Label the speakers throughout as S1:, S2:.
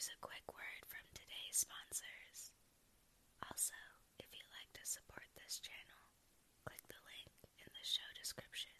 S1: Here's a quick word from today's sponsors. Also, if you'd like to support this channel, click the link in the show description.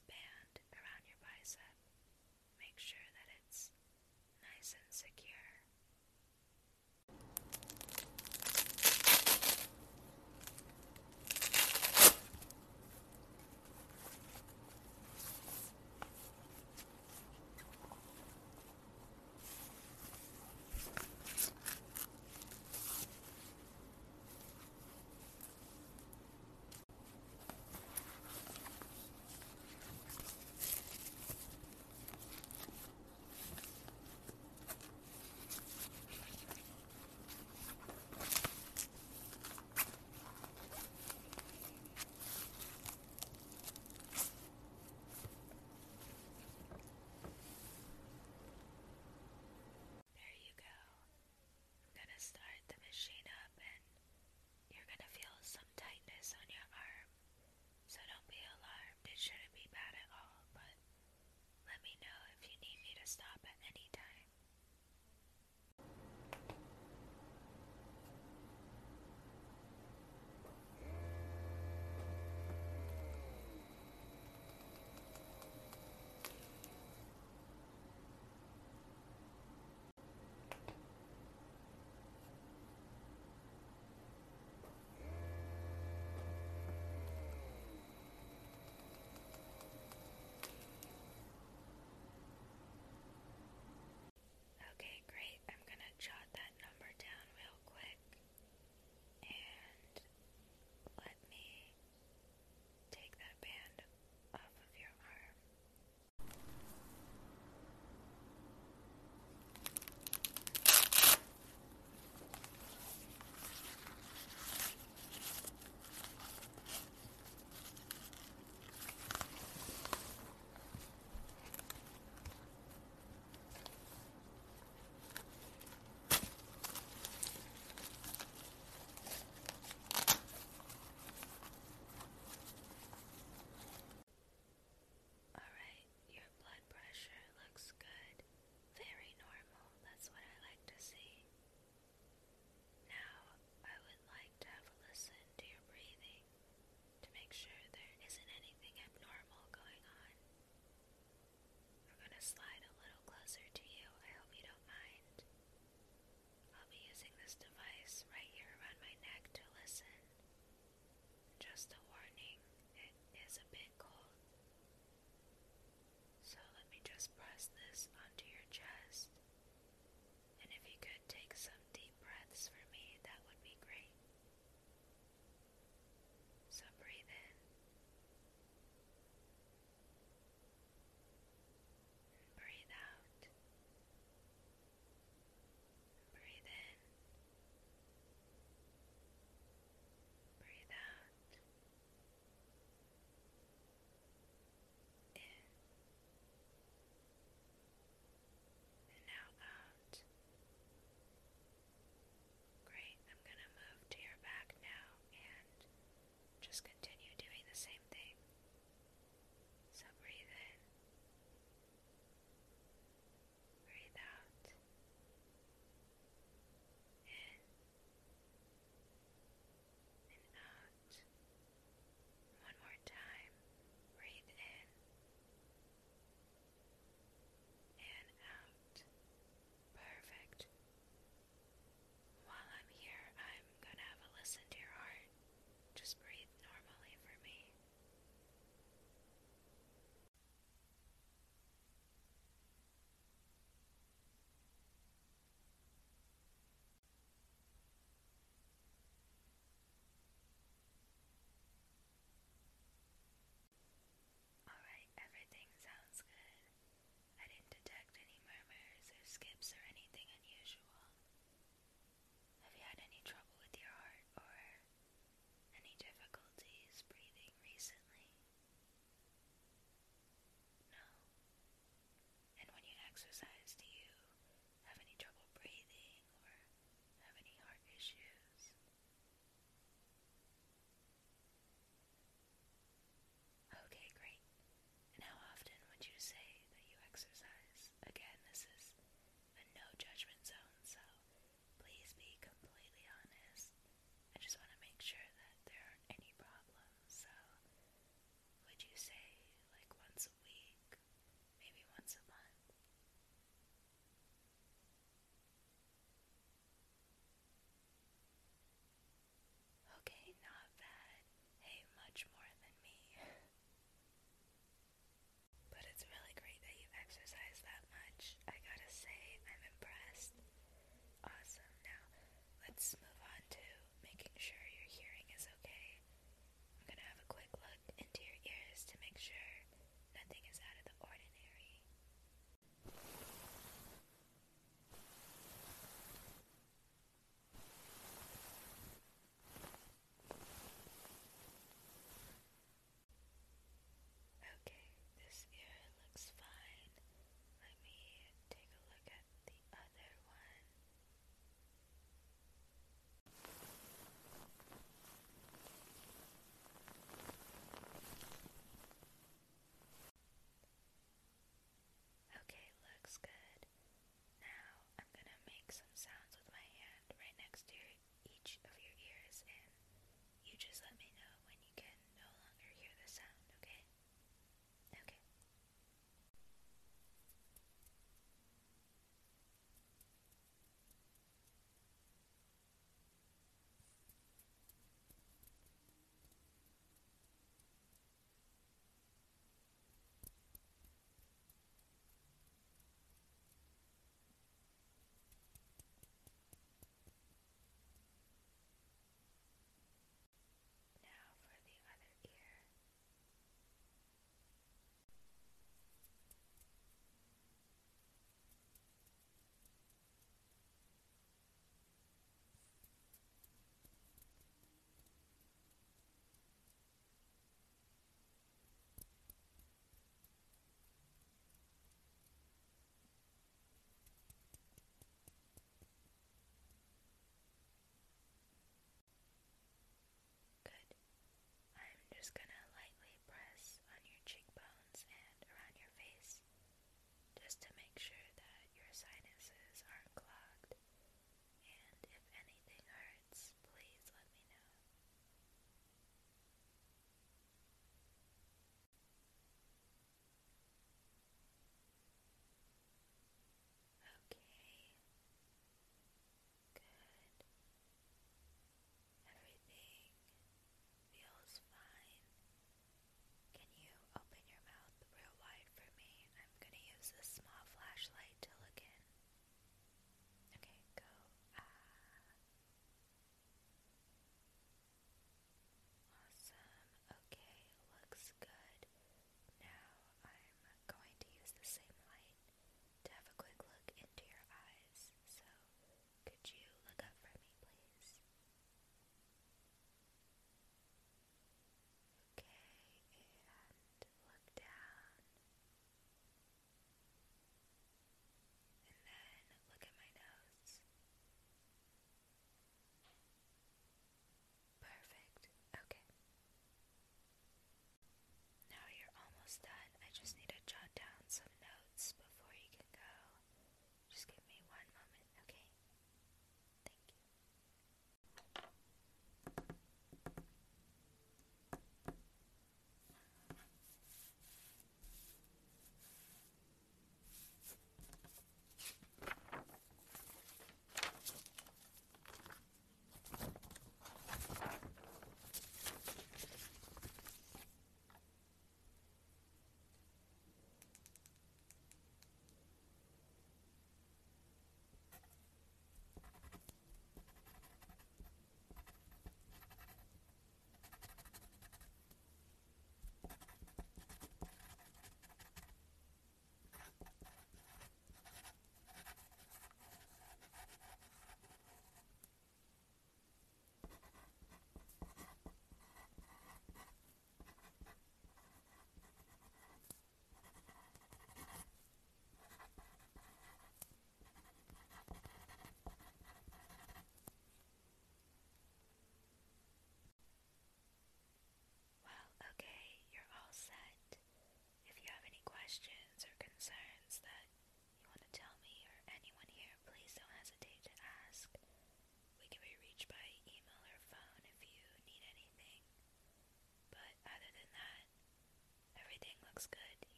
S1: Now